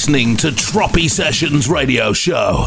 Listening to Tropi Sessions Radio Show.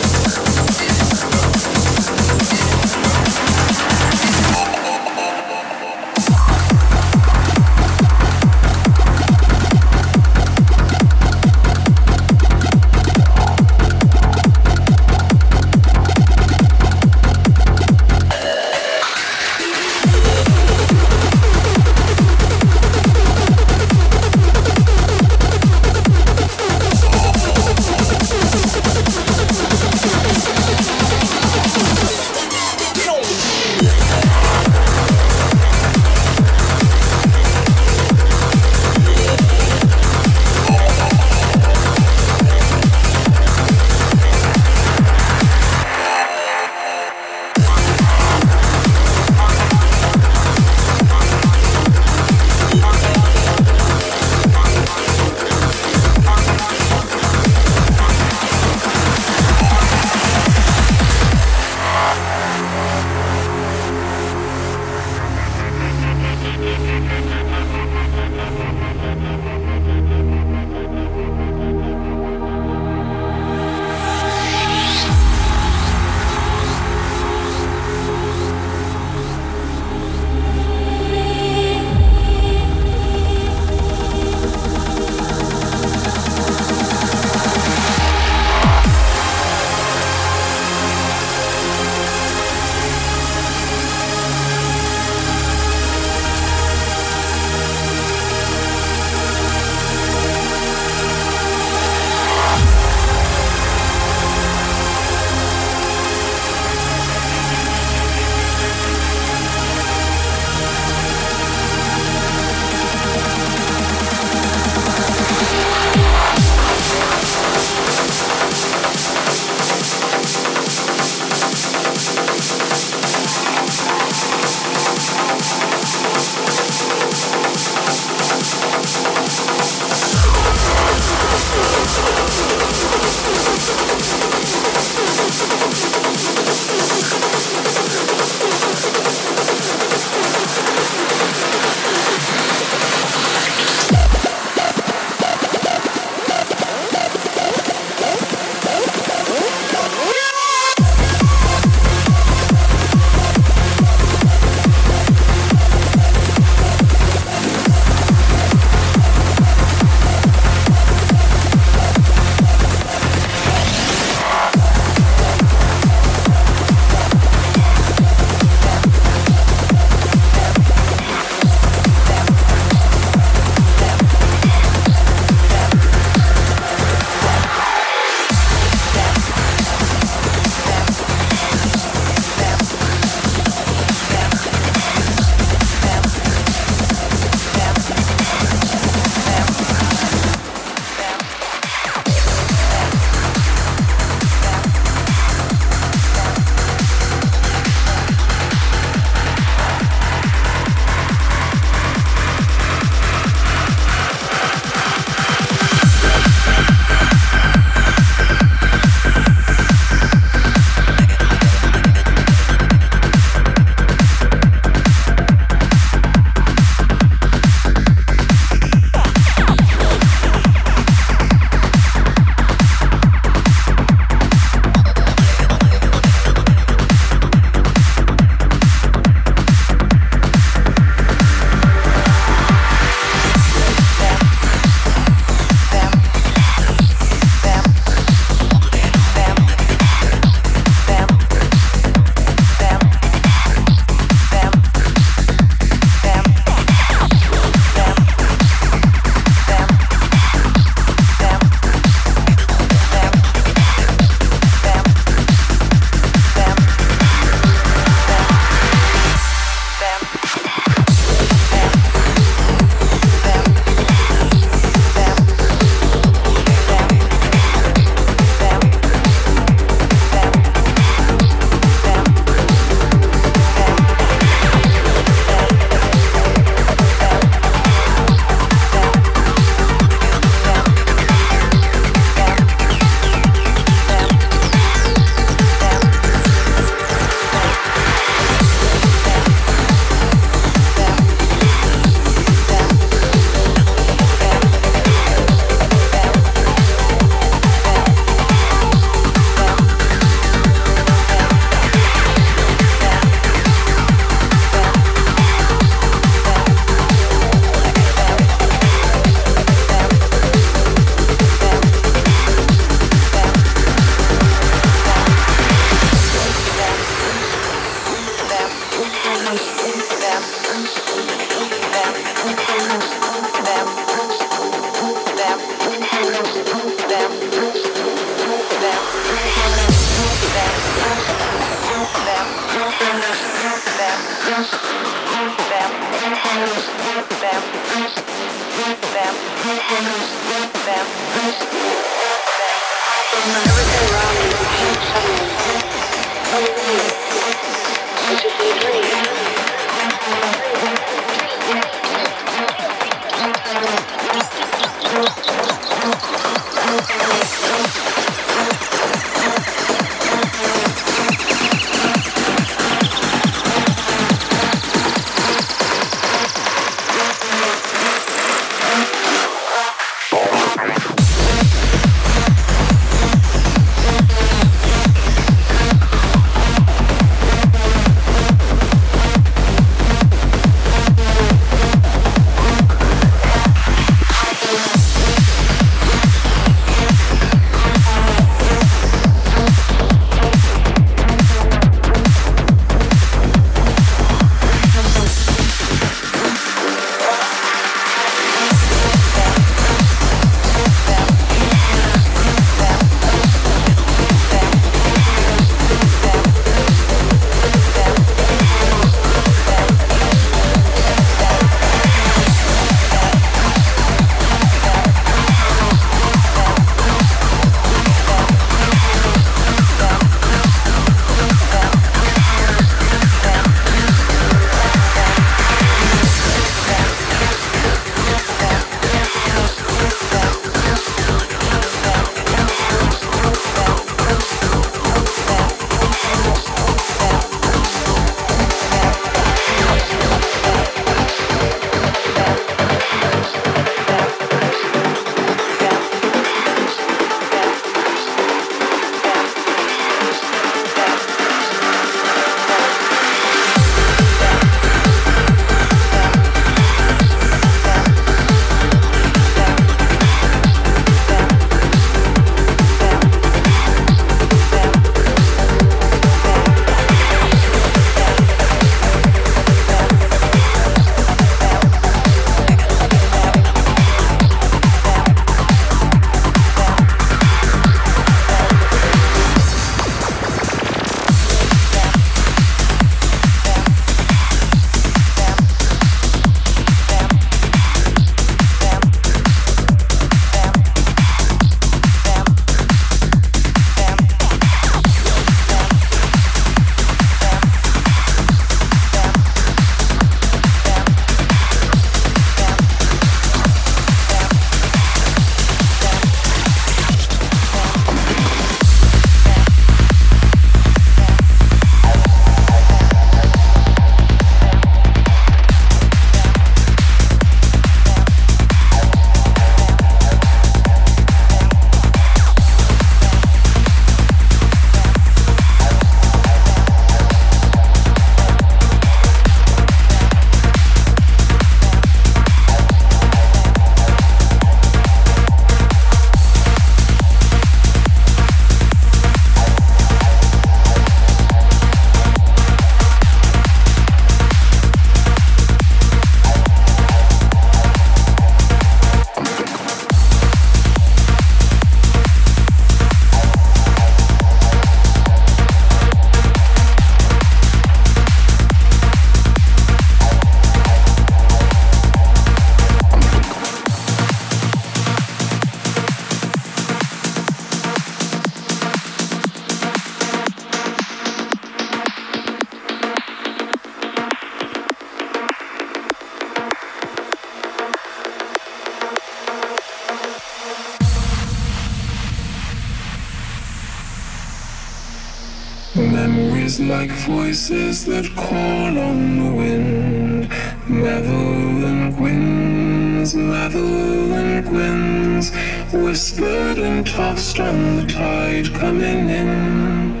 Voices that call on the wind. Madeline Gwynns, Madeline Gwynns, whispered and tossed on the tide coming in.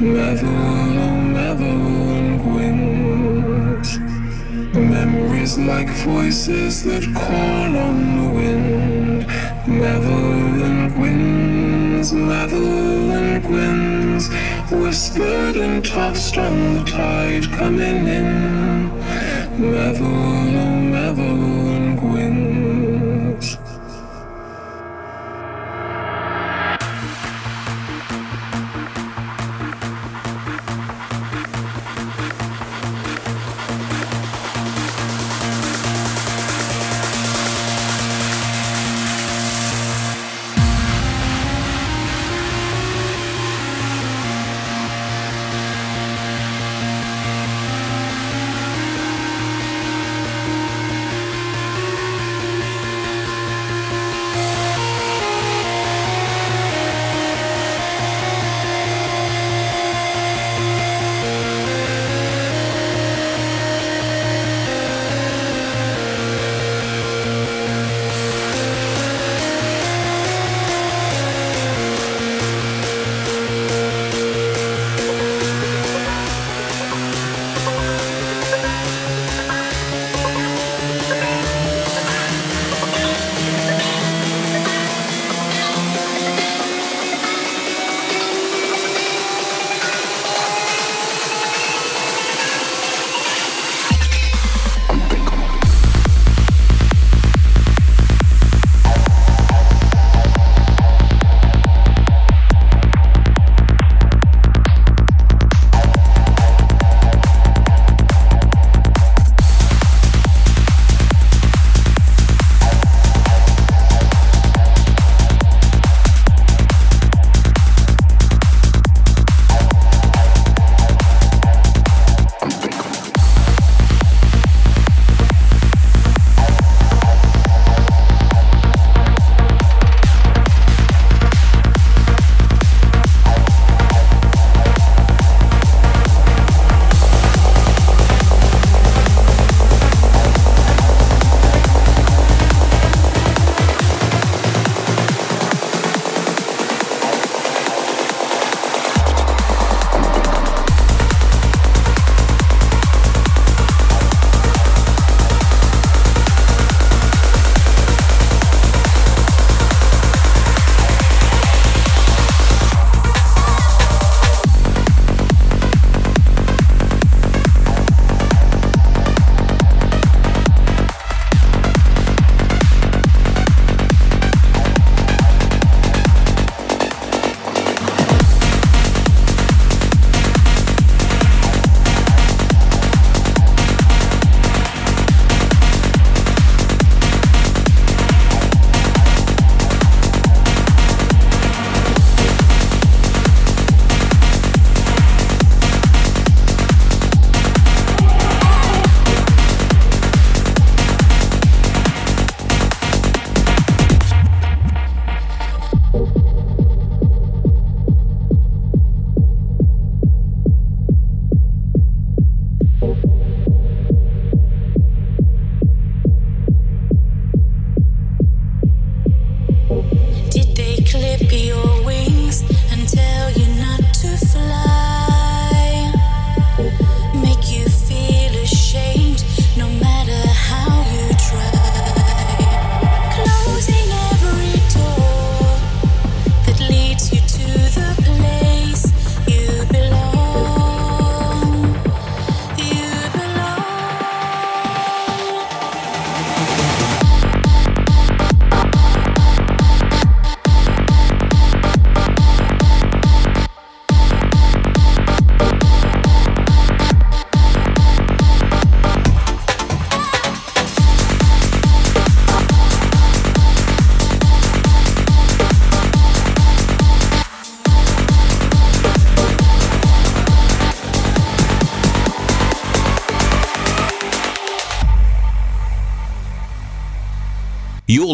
Madeline, oh Madeline. Memories like voices that call on the wind. Madeline Gwynns, Madeline Gwynns whispered and tossed on the tide coming in. Madeline, oh Madeline Gwynns.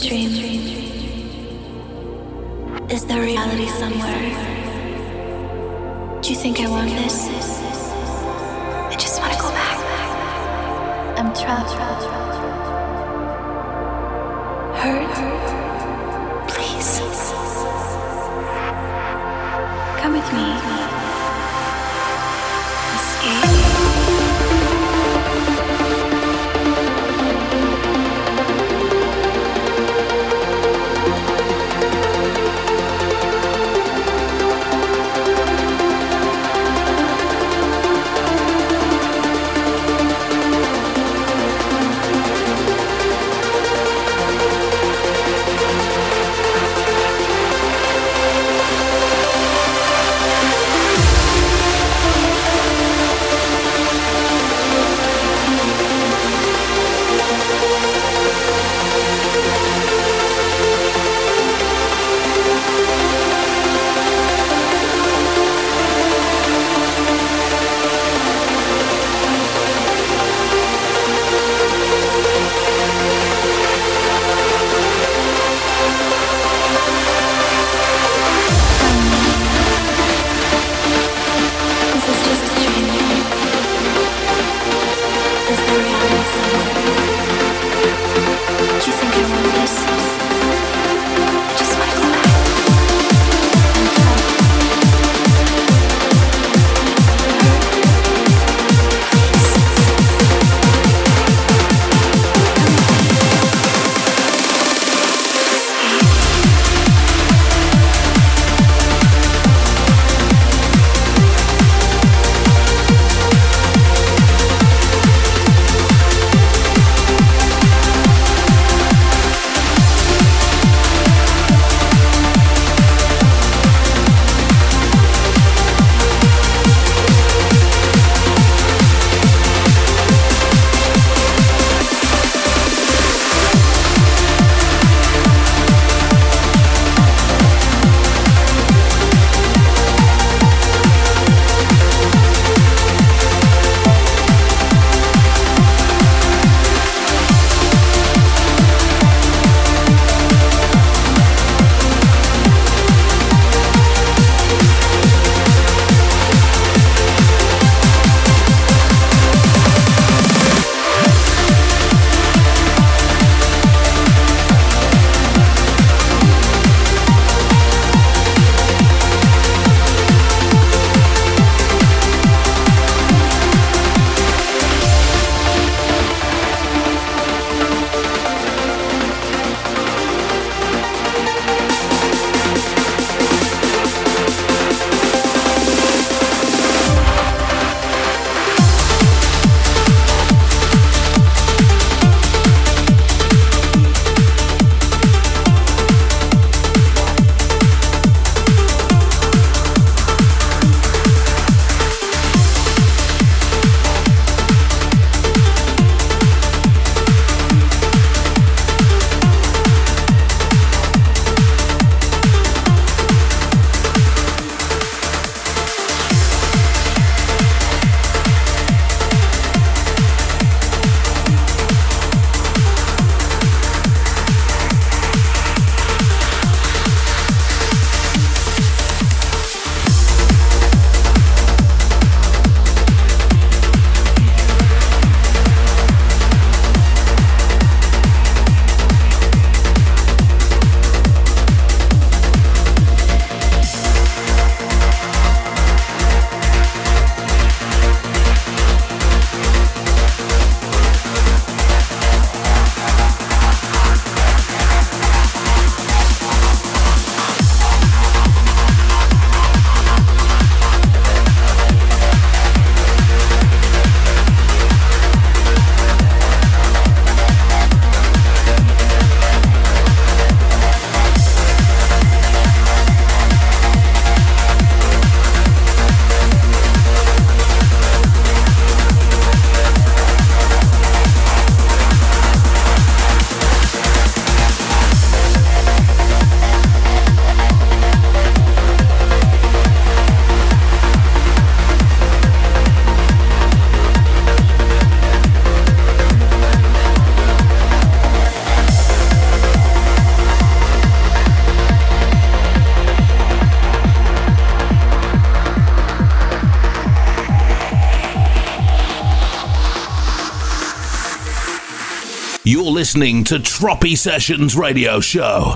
Dream? Listening to Tropi Sessions Radio Show.